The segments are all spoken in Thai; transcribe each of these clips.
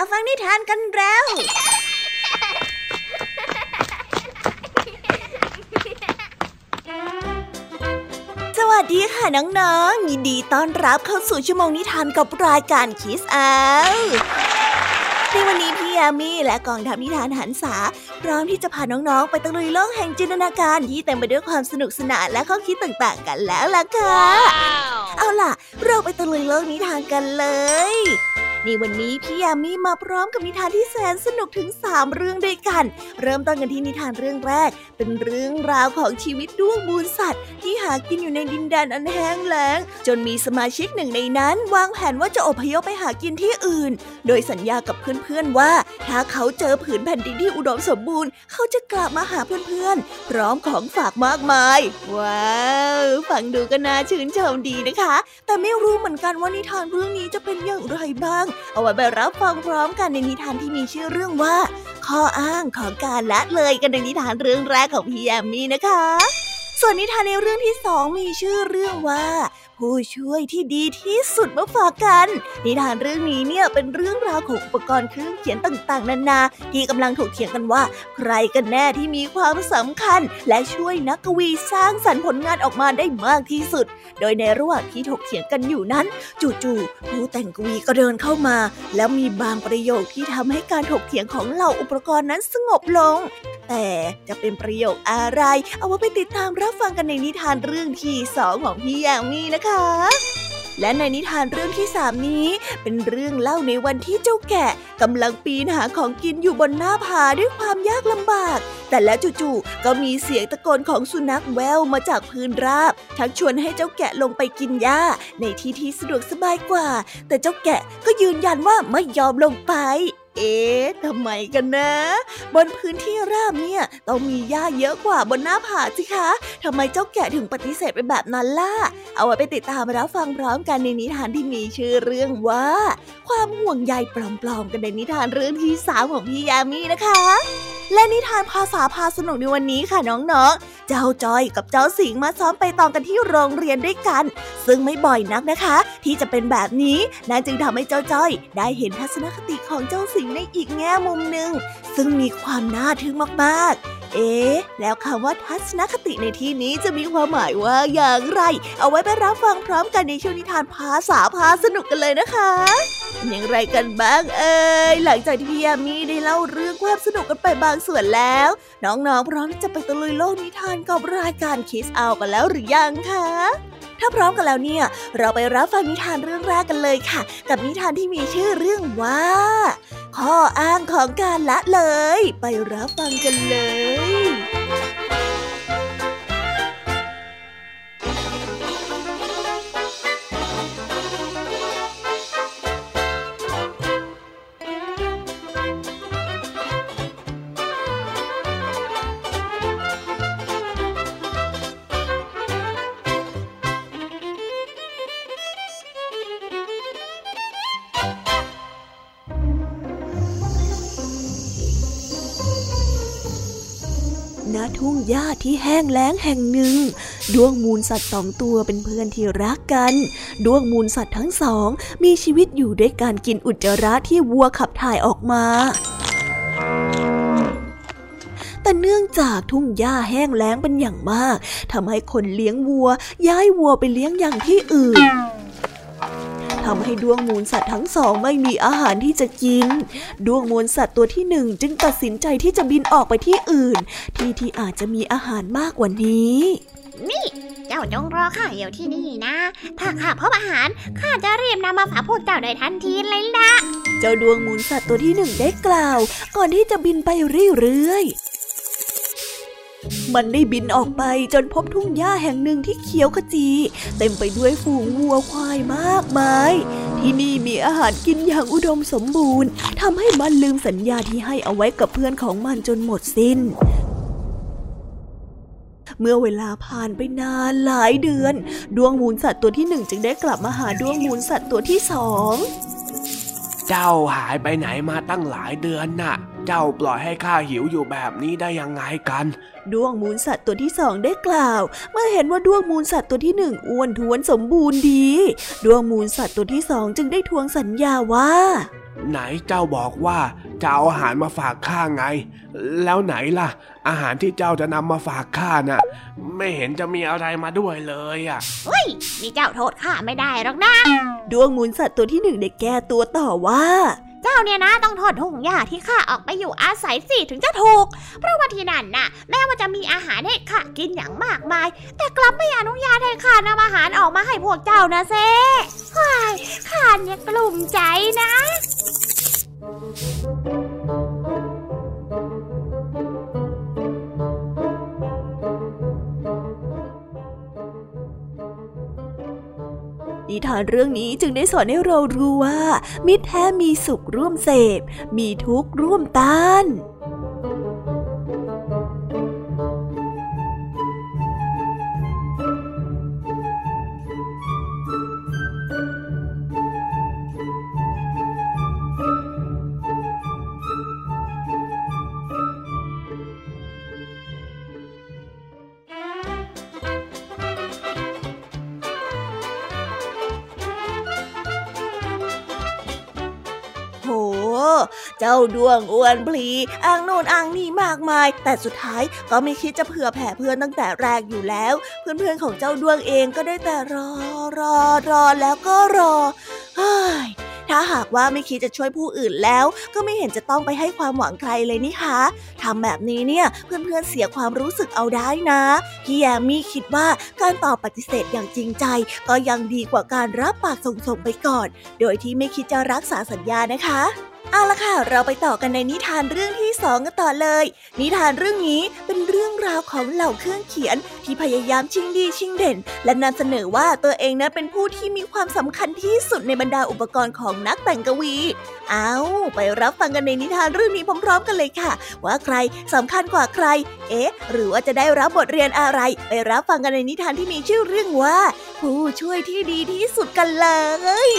าฟังนิทานกันแล้ว สวัสดีค่ะน้องๆ ยินดีต้อนรับเข้าสู่ชั่วโมงนิทานกับรายการคิสอาในวันนี้พี่ยามีและกองทัพนิทานหันษาพร้อมที่จะพาน้องๆ ไปตะลุยโลกแห่งจินตนาการที่เต็มไปด้วยความสนุกสนานและข้อคิดต่างๆ กันแล้วล่ะค่ะเอาล่ะ เราไปตะลุยโลกนิทานกันเลย ในวันนี้พี่ยามีมาพร้อมกับนิทานที่แสนสนุกถึง 3 เรื่องด้วยกัน เริ่มต้นกันที่นิทานเรื่องแรก เป็นเรื่องราวของชีวิตด้วงมูลสัตว์ ที่หากินอยู่ในดินแดนอันแห้งแล้ง จนมีสมาชิกหนึ่งในนั้น วางแผนว่าจะอพยพไปหากินที่อื่น โดยสัญญากับเพื่อนๆว่า ถ้าเขาเจอผืนแผ่นดินที่อุดมสมบูรณ์ เขาจะกลับมาหาเพื่อนๆ พร้อมของฝากมากมาย ว้าวฟังดูก็น่าชื่นชมดีนะคะ แต่ไม่รู้เหมือนกันว่านิทานเรื่องนี้จะเป็นอย่างไรบ้างเอาไว้ไปรับฟังพร้อมกันในนิทานที่มีชื่อเรื่องว่า ข้ออ้างของการละเลยกันในนิทานเรื่องแรกของพี่แอมมี่นะคะ ส่วนนิทานในเรื่องที่สองมีชื่อเรื่องว่า ผู้ช่วยที่ดีที่สุดมาฝากกัน นิทานเรื่องนี้เนี่ยเป็นเรื่องราวของอุปกรณ์เครื่องเขียนต่างๆ นานาที่กำลังถกเถียงกันว่า ใครกันแน่ที่มีความสำคัญ และช่วยนักกวีสร้างสรรค์ผลงานออกมาได้มากที่สุด โดยในระหว่างที่ถกเถียงกันอยู่นั้น จู่ๆผู้แต่งกวีก็เดินเข้ามา แล้วมีบางประโยคที่ทำให้การถกเถียงของเหล่าอุปกรณ์นั้นสงบลง แต่จะเป็นประโยคอะไร เอาไว้ไปติดตามรับฟังกันในนิทานเรื่องที่สองของพี่ยางมีนะคะและในนิทานเรื่องที่สามนี้ เป็นเรื่องเล่าในวันที่เจ้าแกะกำลังปีนหาของกินอยู่บนหน้าผาด้วยความยากลำบาก แต่แล้วจู่ๆก็มีเสียงตะโกนของสุนัขแววมาจากพื้นราบ ชักชวนให้เจ้าแกะลงไปกินหญ้า ในที่ที่สะดวกสบายกว่า แต่เจ้าแกะก็ยืนยันว่าไม่ยอมลงไปเอ๊ะทำไมกันนะ บนพื้นที่ราบเนี่ยต้องมีหญ้าเยอะกว่าบนหน้าผาสิคะทำไมเจ้าแกะถึงปฏิเสธไปแบบนั้นล่ะ เอาไว้ไปติดตามรับฟังพร้อมกันในนิทานที่มีชื่อเรื่องว่า ความห่วงใยปลอมๆกันในนิทานเรื่องที่สามของพี่ยามีนะคะ และนิทานภาษาพาสนุกในวันนี้ค่ะน้องๆ เจ้าจอยกับเจ้าสิงมาซ้อมไปตองกันที่โรงเรียนด้วยกัน ซึ่งไม่บ่อยนักนะคะ ที่จะเป็นแบบนี้นั่นจึงทำให้เจ้าจอย ได้เห็นทัศนคติของเจ้าสิงในอีกแง่มุมหนึ่งซึ่งมีความน่าทึ่งมากๆ เอ๊แล้วคำว่าทัศนคติในที่นี้จะมีความหมายว่าอย่างไร เอาไว้ไปรับฟังพร้อมกันในช่วงนิทานภาษาพาสนุกกันเลยนะคะอย่างไรกันบ้างเอ่ยหลังจากที่พี่ยามีได้เล่าเรื่องความสนุกกันไปบางส่วนแล้ว น้องๆพร้อมที่จะไปตะลุยโลกนิทานกับรายการคิสเอากันแล้วหรือยังคะถ้าพร้อมกันแล้วเนี่ย เราไปรับฟังนิทานเรื่องแรกกันเลยค่ะ กับนิทานที่มีชื่อเรื่องว่า ข้ออ้างของการละเลย ไปรับฟังกันเลย ที่แห้งแล้งแห่งหนึ่ง ดวงมูลสัตว์สองตัวเป็นเพื่อนที่รักกัน ดวงมูลสัตว์ทั้งสอง มีชีวิตอยู่ด้วยการกินอุจจาระที่วัวขับถ่ายออกมาแต่เนื่องจากทุ่งหญ้าแห้งแล้งเป็นอย่างมากทำให้คนเลี้ยงวัว ย้ายวัวไปเลี้ยงอย่างที่อื่น ทำให้ดวงมูลสัตว์ทั้งสองไม่มีอาหารที่จะกิน ดวงมูลสัตว์ตัวที่หนึ่งจึงตัดสินใจที่จะบินออกไปที่อื่น ที่ที่อาจจะมีอาหารมากกว่านี้ นี่เจ้าจงรอข้าอยู่ที่นี่นะ ถ้าข้าพบอาหารข้าจะรีบนำมาฝากพวกเจ้าโดยทันทีเลยล่ะ เจ้าดวงมูลสัตว์ตัวที่หนึ่งได้กล่าว ก่อนที่จะบินไปเรื่อยๆ มันได้บินออกไปจนพบทุ่งหญ้าแห่งหนึ่งที่เขียวขจี เต็มไปด้วยฝูงวัวควายมากมาย ที่นี่มีอาหารกินอย่างอุดมสมบูรณ์ทำให้มันลืมสัญญาที่ให้เอาไว้กับเพื่อนของมันจนหมดสิ้นเมื่อเวลาผ่านไปนานหลายเดือน ดวงมูลสัตว์ตัวที่หนึ่งจึงได้กลับมาหาดวงมูลสัตว์ตัวที่สอง เจ้าหายไปไหนมาตั้งหลายเดือนน่ะ เจ้าปล่อยให้ข้าหิวอยู่แบบนี้ได้ยังไงกัน ดวงมูลสัตว์ตัวที่สองได้กล่าว เมื่อเห็นว่าดวงมูลสัตว์ตัวที่หนึ่งอ้วนท้วนสมบูรณ์ดี ดวงมูลสัตว์ตัวที่สองจึงได้ทวงสัญญาว่า ไหนเจ้าบอกว่าจะเอาอาหารมาฝากข้าไง แล้วไหนล่ะ อาหารที่เจ้าจะนำมาฝากข้าน่ะ ไม่เห็นจะมีอะไรมาด้วยเลยอะเฮ้ยนี่เจ้าโทษข้าไม่ได้หรอกนะดวงมูลสัตว์ตัวที่หนึ่งได้แก้ตัวต่อว่า เจ้าเนี่ยนะต้องโทษทุ่งหญ้าที่ข้าออกไปอยู่อาศัยสิถึงจะถูก เพราะว่าที่นั่นน่ะ แม้ว่าจะมีอาหารให้ข้ากินอย่างมากมาย แต่กลับไม่อนุญาตให้ข้านำอาหารออกมาให้พวกเจ้านะเซ่ข้าเนี่ยกลุ่มใจนะ ทานเรื่องนี้จึงได้สอนให้เรารู้ว่า มิตรแท้มีสุขร่วมเสพ มีทุกข์ร่วมต้าน จ้าดวงอ้วนพลีอ้างโน่นอ้างนี่มากมาย แต่สุดท้ายก็ไม่คิดจะเผื่อแผ่เพื่อนตั้งแต่แรกอยู่แล้ว เพื่อนๆของเจ้าดวงเองก็ได้แต่รอรอรอแล้วก็รอเฮ้ยถ้าหากว่าไม่คิดจะช่วยผู้อื่นแล้ว ก็ไม่เห็นจะต้องไปให้ความหวังใครเลยนี่คะทำแบบนี้เนี่ยเพื่อนๆเสียความรู้สึกเอาได้นะพี่แยมมี่คิดว่าการตอบปฏิเสธอย่างจริงใจ ก็ยังดีกว่าการรับปากส่งๆไปก่อน โดยที่ไม่คิดจะรักษาสัญญานะคะ เอาละค่ะ เราไปต่อกันในนิทานเรื่องที่สองกันต่อเลย นิทานเรื่องนี้เป็นเรื่องราวของเหล่าเครื่องเขียนที่พยายามชิงดีชิงเด่น และนำเสนอว่าตัวเองนั้นเป็นผู้ที่มีความสำคัญที่สุดในบรรดาอุปกรณ์ของนักแต่งกวี เอาไปรับฟังกันในนิทานเรื่องนี้พร้อมๆ กันเลยค่ะ ว่าใครสำคัญกว่าใคร เอ๊ะ หรือว่าจะได้รับบทเรียนอะไร ไปรับฟังกันในนิทานที่มีชื่อเรื่องว่า ผู้ช่วยที่ดีที่สุดกันเลย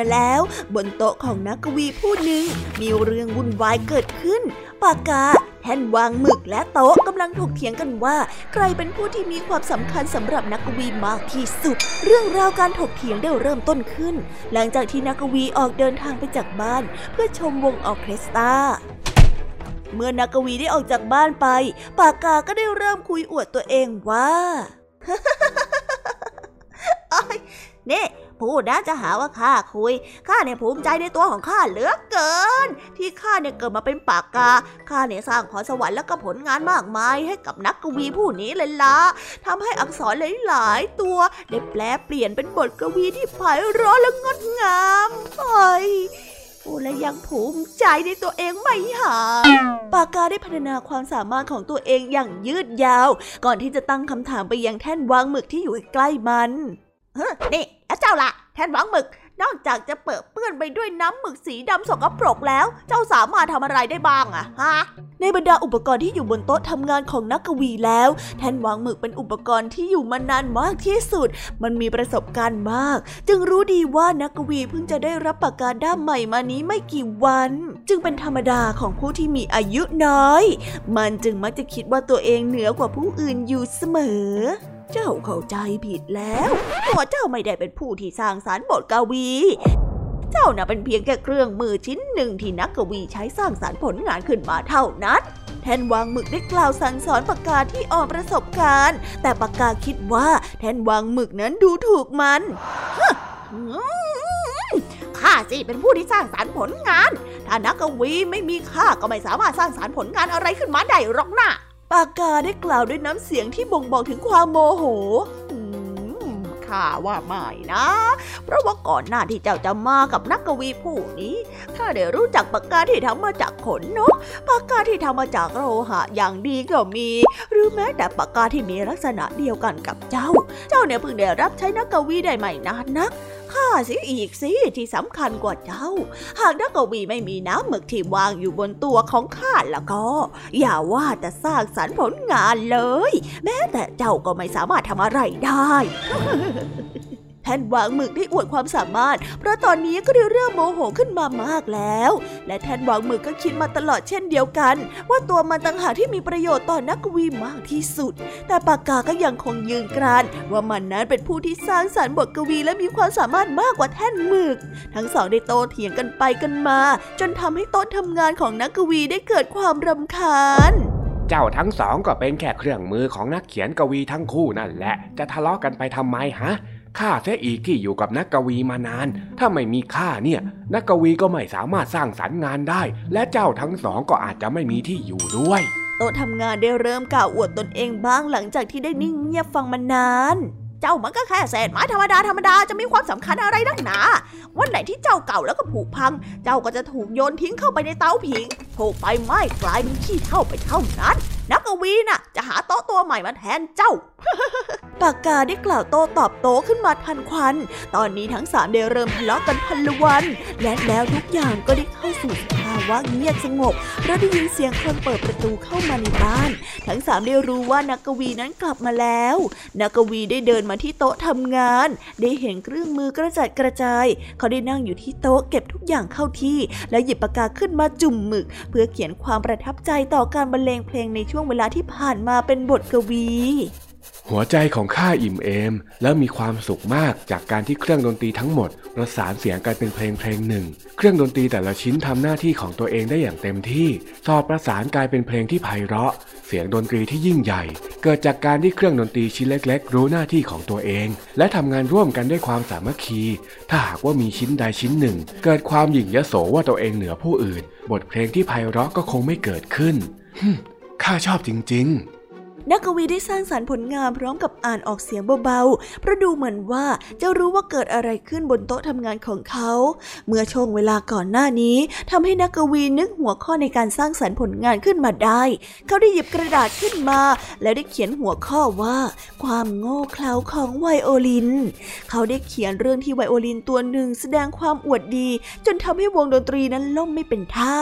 มาแล้ว บนโต๊ะของนักกวีผู้หนึ่ง มีเรื่องวุ่นวายเกิดขึ้น ปากกาแท่นวางหมึกและโต๊ะกำลังถกเถียงกันว่า ใครเป็นผู้ที่มีความสำคัญสำหรับนักกวีมากที่สุด เรื่องราวการถกเถียงได้เริ่มต้นขึ้น หลังจากที่นักกวีออกเดินทางไปจากบ้าน เพื่อชมวงออเคสตราเมื่อนักกวีได้ออกจากบ้านไป ปากกาก็ได้เริ่มคุยอวดตัวเองว่าเนี่ พูดนะจะหาว่าข้าคุย ข้าเนี่ยภูมิใจในตัวของข้าเหลือเกิน ที่ข้าเนี่ยเกิดมาเป็นปากกา ข้าเนี่ยสร้างพรสวรรค์แล้วก็ผลงานมากมาย ให้กับนักกวีผู้นี้เลยละทำให้อักษรหลายๆ ตัวได้แปลเปลี่ยนเป็นบทกวีที่ไพเราะและงดงามเฮ้ยและยังภูมิใจในตัวเองไม่หาย ปากกาได้พัฒนาความสามารถของตัวเองอย่างยืดยาว ก่อนที่จะตั้งคำถามไปยังแท่นวางหมึกที่อยู่ใกล้มัน นี่แล้วเจ้าล่ะแทนวางหมึก นอกจากจะเปิดเปื้อนไปด้วยน้ำหมึกสีดำสกปรกแล้ว เจ้าสามารถทำอะไรได้บ้างอะฮะ ในบรรดาอุปกรณ์ที่อยู่บนโต๊ะทำงานของนักกวีแล้ว แทนวางหมึกเป็นอุปกรณ์ที่อยู่มานานมากที่สุด มันมีประสบการณ์มาก จึงรู้ดีว่านักกวีเพิ่งจะได้รับปากกาด้ามใหม่มานี้ไม่กี่วัน จึงเป็นธรรมดาของผู้ที่มีอายุน้อย มันจึงมักจะคิดว่าตัวเองเหนือกว่าผู้อื่นอยู่เสมอ เจ้าเข้าใจผิดแล้วตัวเจ้าไม่ได้เป็นผู้ที่สร้างสารรค์บทกวี เจ้าน่ะเป็นเพียงแค่เครื่องมือชิ้นหนึ่งที่นักกวีใช้สร้างสารรค์ผลงานขึ้นมาเท่านั้นแทนวางหมึกได้กล่าวสั่งสอนปากกาที่อ่อนประสบการณ์ แต่ปากกาคิดว่าแทนวางหมึกนั้นดูถูกมันข้าสิเป็นผู้ที่สร้างสารรค์ผลงาน ถ้านักกวีไม่มีข้าก็ไม่สามารถสร้างสารรค์ผลงานอะไรขึ้นมาได้หรอกน่ะ ปากกาได้กล่าวด้วยน้ำเสียงที่บ่งบอกถึงความโมโหข้าว่าไม่นะ เพราะว่าก่อนหน้าที่เจ้าจะมากับนักกวีผู้นี้ข้าได้รู้จักปากกาที่ทำมาจากขนนก ปากกาที่ทำมาจากโลหะอย่างดีก็มี หรือแม้แต่ปากกาที่มีลักษณะเดียวกันกับเจ้า เจ้าเนี่ยเพิ่งได้รับใช้นักกวีได้ไม่นานนัก ข้าสิอีกสิที่สำคัญกว่าเจ้า หากนักกวีไม่มีน้ำหมึกที่วางอยู่บนตัวของข้าแล้วก็ อย่าว่าแต่สร้างสรรค์ผลงานเลย แม้แต่เจ้าก็ไม่สามารถทำอะไรได้ แทนวางหมึกได้อวดความสามารถ เพราะตอนนี้ก็ได้เริ่มโมโหขึ้นมามากแล้ว และแทนวางหมึกก็คิดมาตลอดเช่นเดียวกัน ว่าตัวมันต่างหากที่มีประโยชน์ต่อนักวีมากที่สุด แต่ปากกาก็ยังคงยืนกราน ว่ามันนั้นเป็นผู้ที่สร้างสารรค์บทกวีและมีความสามารถมากกว่าแท่นหมึก ทั้งสองได้โตเถียงกันไปกันมา จนทำให้โต๊ะทำงานของนักกวีได้เกิดความรำคาญเจ้าทั้งสองก็เป็นแค่เครื่องมือของนักเขียนกวีทั้งคู่นั่นแหละ จะทะเลาะกันไปทำไมฮะ ข้าเสียอีกที่อยู่กับนักกวีมานาน ถ้าไม่มีข้าเนี่ย นักกวีก็ไม่สามารถสร้างสรรค์งานได้ และเจ้าทั้งสองก็อาจจะไม่มีที่อยู่ด้วยโต๊ะทำงานได้เริ่มกล่าวอวดตนเองบ้างหลังจากที่ได้นิ่งเงียบฟังมานาน เจ้ามันก็แค่เศษไม้ธรรมดาธรรมดาจะมีความสำคัญอะไรนักหนา วันไหนที่เจ้าเก่าแล้วก็ผุพัง เจ้าก็จะถูกโยนทิ้งเข้าไปในเตาผิง ถูกไฟไหม้กลายเป็นขี้เท่าไปเท่านั้น นักกวีน่ะ จะหาโต๊ะตัวใหม่มาแทนเจ้า ปากกาได้กล่าวโต้ตอบโต้ขึ้นมาทันควัน ตอนนี้ทั้งสามได้เริ่มทะเลาะกันพันละวัน และแล้วทุกอย่างก็ได้เข้าสู่สภาวะเงียบสงบเราได้ยินเสียงคนเปิดประตูเข้ามาในบ้าน ทั้งสามได้รู้ว่านักกวีนั้นกลับมาแล้ว นักกวีได้เดินมาที่โต๊ะทำงาน ได้เห็นเครื่องมือกระจัดกระจาย เขาได้นั่งอยู่ที่โต๊ะเก็บทุกอย่างเข้าที่ แล้วหยิบปากกาขึ้นมาจุ่มหมึก เพื่อเขียนความประทับใจต่อการบรรเลงเพลงในช่วงเวลาที่ผ่านมาเป็นบทกวี หัวใจของข้าอิ่มเอม และมีความสุขมากจากการที่เครื่องดนตรีทั้งหมด ประสานเสียงกันเป็นเพลงเพลงหนึ่ง เครื่องดนตรีแต่ละชิ้นทำหน้าที่ของตัวเองได้อย่างเต็มที่สอดประสานกลายเป็นเพลงที่ไพเราะ เสียงดนตรีที่ยิ่งใหญ่ เกิดจากการที่เครื่องดนตรีชิ้นเล็ก ๆ รู้หน้าที่ของตัวเอง และทำงานร่วมกันด้วยความสามัคคี ถ้าหากว่ามีชิ้นใดชิ้นหนึ่ง เกิดความหยิ่งยโสว่าตัวเองเหนือผู้อื่น บทเพลงที่ไพเราะก็คงไม่เกิดขึ้น ข้าชอบจริง ๆ นักกวีได้สร้างสารรค์ผลงานพร้อมกับอ่านออกเสียงเบาๆ เพราะดูเหมือนว่าจะรู้ว่าเกิดอะไรขึ้นบนโต๊ะทำงานของเขา เมื่อช่วงเวลาก่อนหน้านี้ทำให้นักกวีนึกหัวข้อในการสร้างสารรค์ผลงานขึ้นมาได้ เขาได้หยิบกระดาษขึ้นมา แล้วได้เขียนหัวข้อว่า ความโง่เขลาของไวโอลิน เขาได้เขียนเรื่องที่ไวโอลินตัวหนึ่งแสดงความอวดดี จนทำให้วงดนตรีนั้นล่มไม่เป็นท่า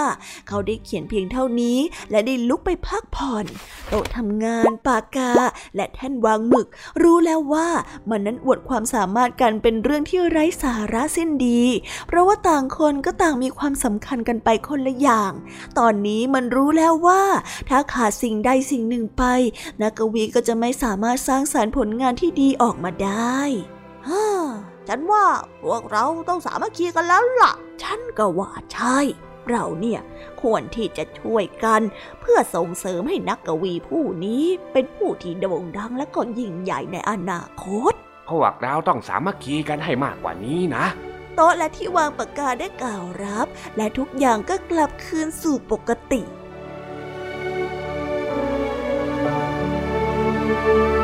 เขาได้เขียนเพียงเท่านี้ และได้ลุกไปพักผ่อน โต๊ะทำงานปากกา และแท่นวางหมึก รู้แล้วว่ามันนั้นอวดความสามารถกันเป็นเรื่องที่ไร้สาระสิ้นดี เพราะว่าต่างคนก็ต่างมีความสำคัญกันไปคนละอย่าง ตอนนี้มันรู้แล้วว่า ถ้าขาดสิ่งใดสิ่งหนึ่งไปนักกวีก็จะไม่สามารถสร้างสารรค์ผลงานที่ดีออกมาได้ฮ่าฉันว่าพวกเราต้องสามัคคีกันแล้วล่ะ ฉันก็ว่าใช่ เราเนี่ยควรที่จะช่วยกันเพื่อส่งเสริมให้นักกวีผู้นี้เป็นผู้ที่โด่งดังและก็ยิ่งใหญ่ในอนาคต พวกเราต้องสามัคคีกันให้มากกว่านี้นะโต๊ะและที่วางปากกาได้กล่าวรับ และทุกอย่างก็กลับคืนสู่ปกติว้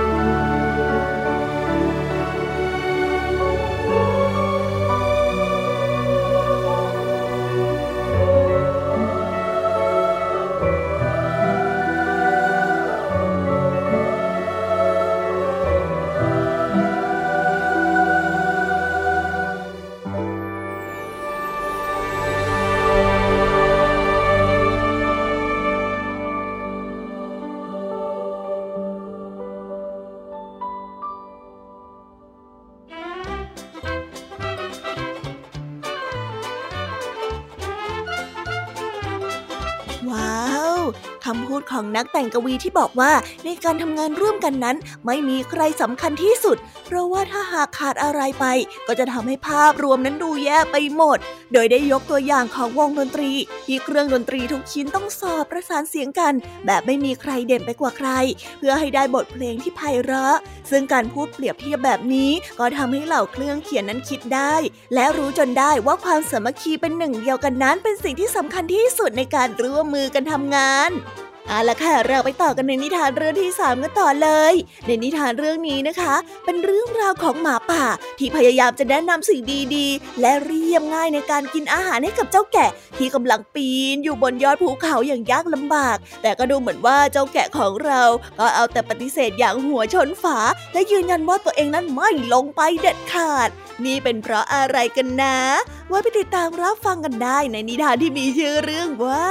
นักแต่งกวีที่บอกว่าในการทำงานร่วมกันนั้น ไม่มีใครสำคัญที่สุด เพราะว่าถ้าหากขาดอะไรไป ก็จะทำให้ภาพรวมนั้นดูแย่ไปหมด โดยได้ยกตัวอย่างของวงดนตรี ที่เครื่องดนตรีทุกชิ้นต้องสอบประสานเสียงกัน แบบไม่มีใครเด่นไปกว่าใคร เพื่อให้ได้บทเพลงที่ไพเราะ ซึ่งการพูดเปรียบเทียบแบบนี้ ก็ทำให้เหล่าเครื่องเขียนนั้นคิดได้ และรู้จนได้ว่าความสามัคคีเป็นหนึ่งเดียวกันนั้นเป็นสิ่งที่สำคัญที่สุดในการร่วมมือกันทำงาน เอาละค่ะเราไปต่อกันในนิทานเรื่องที่สามกันต่อเลย ในนิทานเรื่องนี้นะคะ เป็นเรื่องราวของหมาป่า ที่พยายามจะแนะนำสิ่งดีๆ และเรียบง่ายในการกินอาหารให้กับเจ้าแกะ ที่กำลังปีนอยู่บนยอดภูเขาอย่างยากลำบาก แต่ก็ดูเหมือนว่าเจ้าแกะของเราก็เอาแต่ปฏิเสธอย่างหัวชนฝา และยืนยันว่าตัวเองนั้นไม่ลงไปเด็ดขาด นี่เป็นเพราะอะไรกันนะ ไว้ไปติดตามรับฟังกันได้ในนิทานที่มีชื่อเรื่องว่า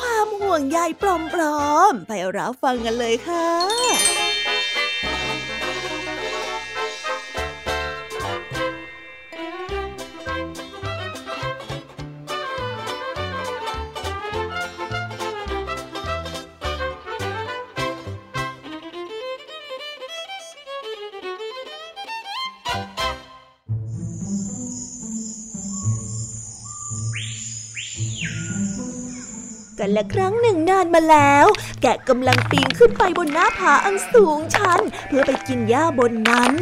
ความห่วงใยปลอมๆ ไปรับฟังกันเลยค่ะ กันและครั้งหนึ่งนานมาแล้ว แกะกำลังปีนขึ้นไปบนหน้าผาอันสูงชัน เพื่อไปกินหญ้าบนนั้น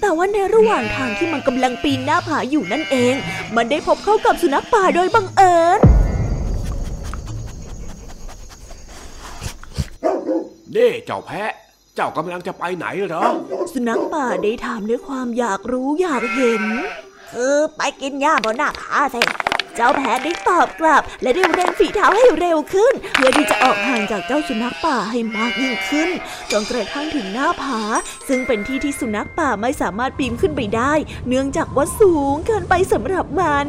แต่ว่าในระหว่างทางที่มันกำลังปีนหน้าผาอยู่นั่นเอง มันได้พบเข้ากับสุนัขป่าโดยบังเอิญนี่เจ้าแพะ เจ้ากำลังจะไปไหนเหรอ สุนัขป่าได้ถามด้วยความอยากรู้อยากเห็น คือไปกินหญ้าบนหน้าผาสิเจ้าแพะได้ตอบกลับ และได้เร่งฝีเท้าให้เร็วขึ้น เพื่อที่จะออกห่างจากเจ้าสุนัขป่าให้มากยิ่งขึ้นจนกระทั่งถึงหน้าผา ซึ่งเป็นที่ที่สุนัขป่าไม่สามารถปีนขึ้นไปได้ เนื่องจากว่าสูงเกินไปสำหรับมัน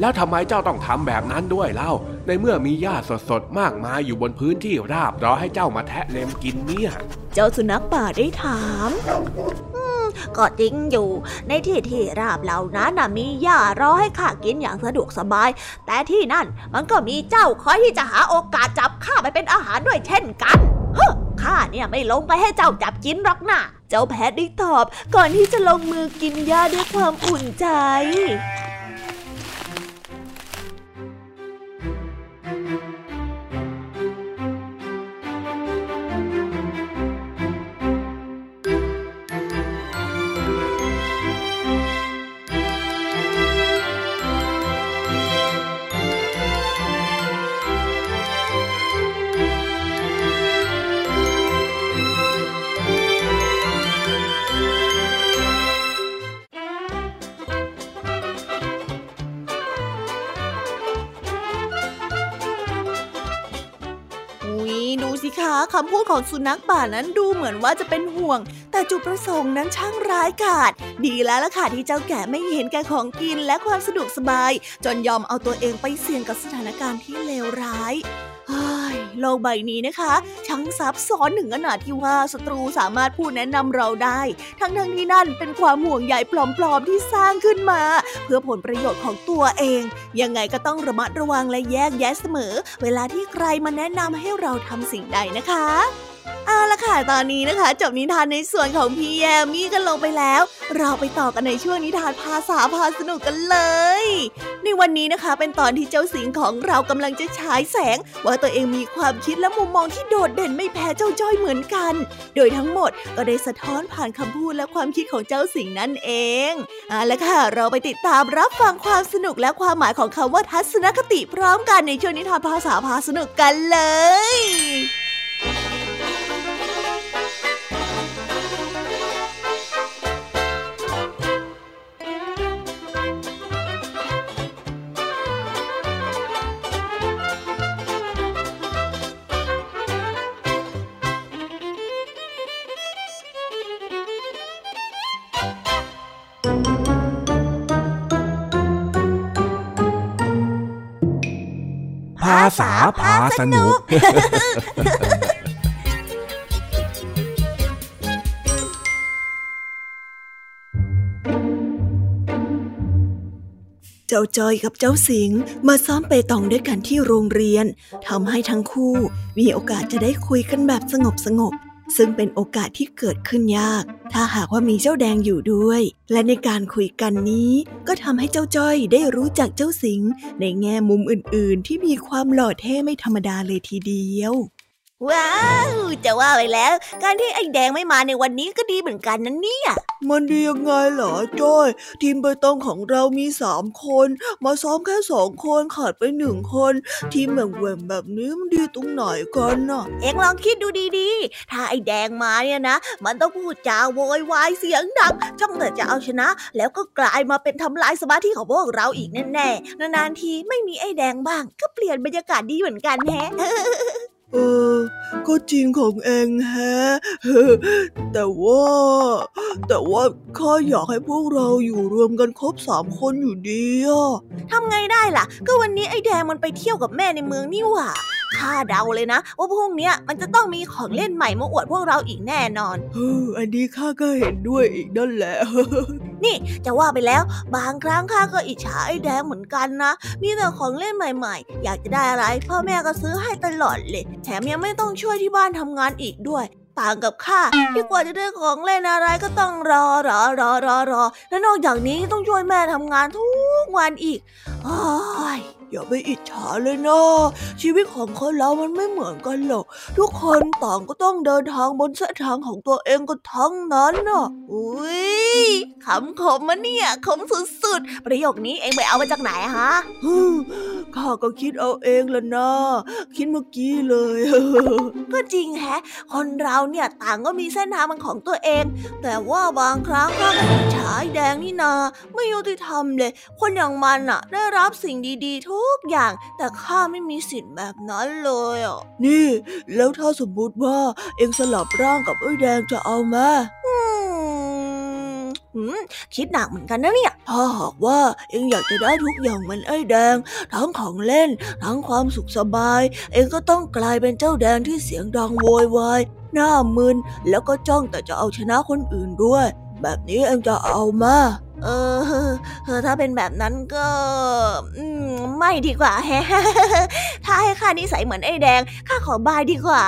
แล้วทำไมเจ้าต้องทำแบบนั้นด้วยเล่า ในเมื่อมีหญ้าสดๆ มากมายอยู่บนพื้นที่ราบรอให้เจ้ามาแทะเล็มกินเนี่ย เจ้าสุนัขป่าได้ถาม ก็จริงอยู่ ในที่ที่ราบเหล่านั้นมีหญ้ารอให้ข้ากินอย่างสะดวกสบาย แต่ที่นั่นมันก็มีเจ้าคอยที่จะหาโอกาสจับข้าไปเป็นอาหารด้วยเช่นกันเฮ้อข้าเนี่ยไม่ลงไปให้เจ้าจับกินหรอกนะเจ้าแพทได้ตอบก่อนที่จะลงมือกินหญ้าด้วยความอุ่นใจ คำพูดของสุนัขป่านั้นดูเหมือนว่าจะเป็นห่วง แต่จุดประสงค์นั้นช่างร้ายกาจดีแล้วล่ะค่ะที่เจ้าแกะไม่เห็นแก่ของกินและความสะดวกสบาย จนยอมเอาตัวเองไปเสี่ยงกับสถานการณ์ที่เลวร้ายเฮ้ย โลกใบนี้นะคะช่างซับซ้อนถึงขนาดที่ว่าศัตรูสามารถพูดแนะนำเราได้ ทั้งทั้งๆที่นั่นเป็นความห่วงใยปลอมๆที่สร้างขึ้นมา เพื่อผลประโยชน์ของตัวเอง ยังไงก็ต้องระมัดระวังและแยกแยะเสมอ เวลาที่ใครมาแนะนำให้เราทำสิ่งใดนะคะ เอาละค่ะตอนนี้นะคะ จบนิทานในส่วนของพี่แยมมี่กันลงไปแล้ว เราไปต่อกันในช่วงนิทานภาษาพาสนุกกันเลย ในวันนี้นะคะ เป็นตอนที่เจ้าสิงของเรากำลังจะฉายแสง ว่าตัวเองมีความคิดและมุมมองที่โดดเด่นไม่แพ้เจ้าจ้อยเหมือนกัน โดยทั้งหมดก็ได้สะท้อนผ่านคำพูดและความคิดของเจ้าสิงนั่นเองเอาละค่ะ เราไปติดตามรับฟังความสนุกและความหมายของคำว่าทัศนคติพร้อมกันในช่วงนิทานภาษาพาสนุกกันเลย ษาพาสนุกเจ้าจอยกับเจ้าสิงมาซ้อมเปตองด้วยกันที่โรงเรียนทำให้ทั้งคู่มีโอกาสจะได้คุยกันแบบสงบสงบ ซึ่งเป็นโอกาสที่เกิดขึ้นยาก ถ้าหากว่ามีเจ้าแดงอยู่ด้วย และในการคุยกันนี้ ก็ทำให้เจ้าจ้อยได้รู้จักเจ้าสิงในแง่มุมอื่นๆ ที่มีความหล่อเท่ไม่ธรรมดาเลยทีเดียว ว้าว จะว่าไปแล้ว การที่ไอ้แดงไม่มาในวันนี้ก็ดีเหมือนกันนะเนี่ย มันดียังไงเหรอจ้อย ทีมใบตองของเรามีสามคน มาซ้อมแค่สองคนขาดไปหนึ่งคน ทีมแบ่งแหว่งแบบนี้มันดีตรงไหนกันน่ะ เอ็งลองคิดดูดีๆ ถ้าไอ้แดงมาเนี่ยนะ มันต้องพูดจาโวยวายเสียงดังจ้องแต่จะเอาชนะ แล้วก็กลายมาเป็นทำลายสมาธิของพวกเราอีกแน่ๆนานๆทีไม่มีไอ้แดงบ้าง ก็เปลี่ยนบรรยากาศดีเหมือนกันแฮะ เออ ก็จริงของเองแฮะ แต่ว่า แต่ว่าข้าอยากให้พวกเราอยู่รวมกันครบสามคนอยู่ดีอะทำไงได้ล่ะ ก็วันนี้ไอ้แดงมันไปเที่ยวกับแม่ในเมืองนี่หว่า ข้าเดาเลยนะ ว่าพวกเนี้ยมันจะต้องมีของเล่นใหม่มาอวดพวกเราอีกแน่นอนเอออันนี้ข้าก็เห็นด้วยอีกนั่นแหละ นี่จะว่าไปแล้ว บางครั้งข้าก็อิจฉาไอ้แดงเหมือนกันนะ มีแต่ของเล่นใหม่ๆ อยากจะได้อะไร พ่อแม่ก็ซื้อให้ตลอดเลย แถมยังไม่ต้องช่วยที่บ้านทำงานอีกด้วยต่างกับข้าที่กว่าจะได้ของเล่นอะไรก็ต้องรอรอรอรอรอและนอกจากนี้ต้องช่วยแม่ทำงานทุกวันอีกอ้ย อย่าไปอิจฉาเลยนะ ชีวิตของคนเรามันไม่เหมือนกันหรอก ทุกคนต่างก็ต้องเดินทางบนเส้นทางของตัวเองก็ทั้งนั้นน่ะ อุ้ยคำคมมันเนี่ยคมสุดๆ ประโยคนี้เองไปเอามาจากไหนฮะข้าก็คิดเอาเองละนะ คิดเมื่อกี้เลย ก็จริงแฮะ คนเราเนี่ยต่างก็มีเส้นทางมันของตัวเอง แต่ว่าบางครั้งข้าก็ฉายแดงนี่นา ไม่ยุติธรรมเลย คนอย่างมันอะได้รับสิ่งดีๆทุกอย่าง แต่ข้าไม่มีสิทธิ์แบบนั้นเลยอะ นี่ แล้วถ้าสมมติว่าเองสลับร่างกับไอ้แดงจะเอาไหมคิดหนักเหมือนกันนะเนี่ย ถ้าหากว่าเองอยากจะได้ทุกอย่างเหมือนไอ้แดง ทั้งของเล่น ทั้งความสุขสบาย เองก็ต้องกลายเป็นเจ้าแดงที่เสียงดังโวยวายหน้ามึนแล้วก็จ้องแต่จะเอาชนะคนอื่นด้วย แบบนี้เองจะเอามาเออ ถ้าเป็นแบบนั้นก็ไม่ดีกว่าแฮะถ้าให้ข้านิสัยเหมือนไอ้แดงข้าขอบายดีกว่า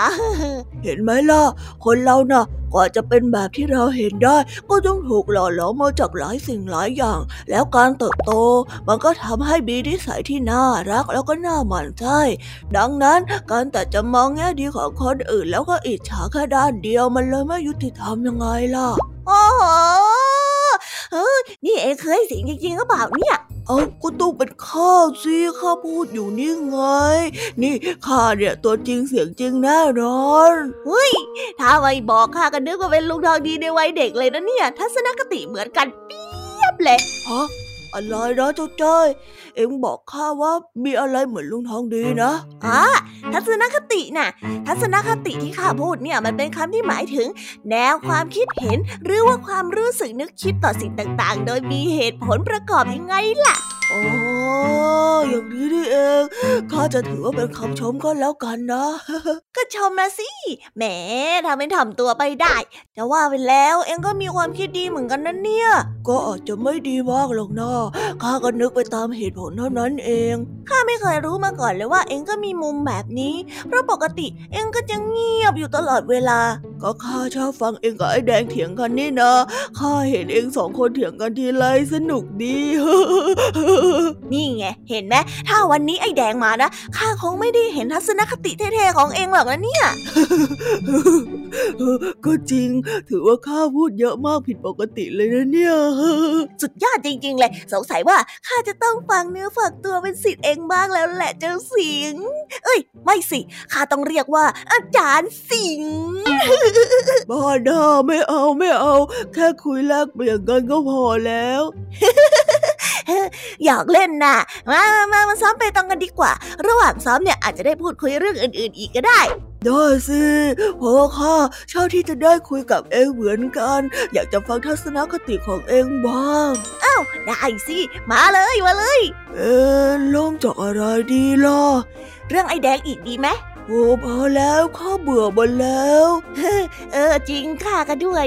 เห็นไหมล่ะ คนเราน่ะกว่าจะเป็นแบบที่เราเห็นได้ ก็ต้องถูกหล่อหลอมมาจากหลายสิ่งหลายอย่าง แล้วการเติบโต มันก็ทำให้มีนิสัยที่น่ารักแล้วก็น่าหมั่นใจดังนั้นการแต่จะมองแง่ดีของคนอื่น แล้วก็อิจฉาแค่ด้านเดียวมันเลยไม่ยุติธรรมยังไงล่ะ โอ้โหเออนี่เองเคยสิงจริงๆก็เปล่าเนี่ย เอาก็ต้องเป็นข้าสิข้าพูดอยู่นี่ไง นี่ข้าเนี่ยตัวจริงเสียงจริงแน่นอนเฮ้ยถ้าไม่บอกข้าก็นึกว่าเป็นลุงทองดีในวัยเด็กเลยนะเนี่ย ทัศนคติเหมือนกันเปียบเลยฮะอะไรนะเจ้าจ้อย เอ็งบอกข้าว่ามีอะไรเหมือนลุงทองดีนะอ๋อทัศนคติน่ะ ทัศนคติที่ข้าพูดเนี่ยมันเป็นคำที่หมายถึง แนวความคิดเห็น หรือว่าความรู้สึกนึกคิดต่อสิ่งต่างๆ โดยมีเหตุผลประกอบยังไงล่ะ โอ้อย่างนี้นี่เองข้าจะถือว่าเป็นคำชมก็แล้วกันนะ ก็ชมมาสิแหมทำเป็นถ่อมตัวไปได้ จะว่าไปแล้วเองก็มีความคิดดีเหมือนกันนะเนี่ย ก็อาจจะไม่ดีมากหรอกนะข้าก็นึกไปตามเหตุผลเท่านั้นเองข้าไม่เคยรู้มาก่อนเลยว่าเองก็มีมุมแบบนี้ เพราะปกติเองก็จะเงียบอยู่ตลอดเวลา ก็ข้าชอบฟังเองกับไอ้แดงเถียงกันนี่นะข้าเห็นเองสองคนเถียงกันทีไรสนุกดี นี่ไงเห็นไหมถ้าวันนี้ไอ้แดงมานะข้าคงไม่ได้เห็นทัศนคติเท่ๆของเองหรอกนะเนี่ย ก็จริง ถือว่าข้าพูดเยอะมากผิดปกติเลยนะเนี่ย สุดยอดจริง ๆ เลย สงสัยว่าข้าจะต้องฟังเนื้อฝากตัวเป็นสิทธิ์เองบ้างแล้วแหละเจ้าสิง เอ้ย ไม่สิข้าต้องเรียกว่าอาจารย์สิงบ้าด้าไม่เอาไม่เอา แค่คุยแลกเปลี่ยนกันก็พอแล้วอยากเล่นน่ะมามามาซ้อมไปตองกันดีกว่า ระหว่างซ้อมเนี่ยอาจจะได้พูดคุยเรื่องอื่น ๆ อีกก็ได้ได้สิเพราะว่าข้าชอบที่จะได้คุยกับเองเหมือนกัน อยากจะฟังทัศนคติของเองบ้างอ้าวได้สิ มาเลยมาเลย เอ๊ลงจากอะไรดีล่ะ เรื่องไอ้แดงอีกดีไหม โอ้พอแล้วข้าเบื่อหมดแล้ว เออจริงข้าก็ด้วย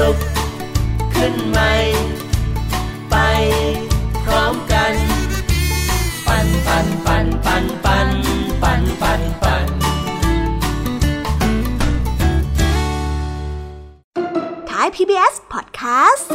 ลุกขึ้นใหม่ ไปพร้อมกัน ปั่นปั่นปั่นปั่นปั่นปั่นปั่นปั่นท้าย PBS Podcast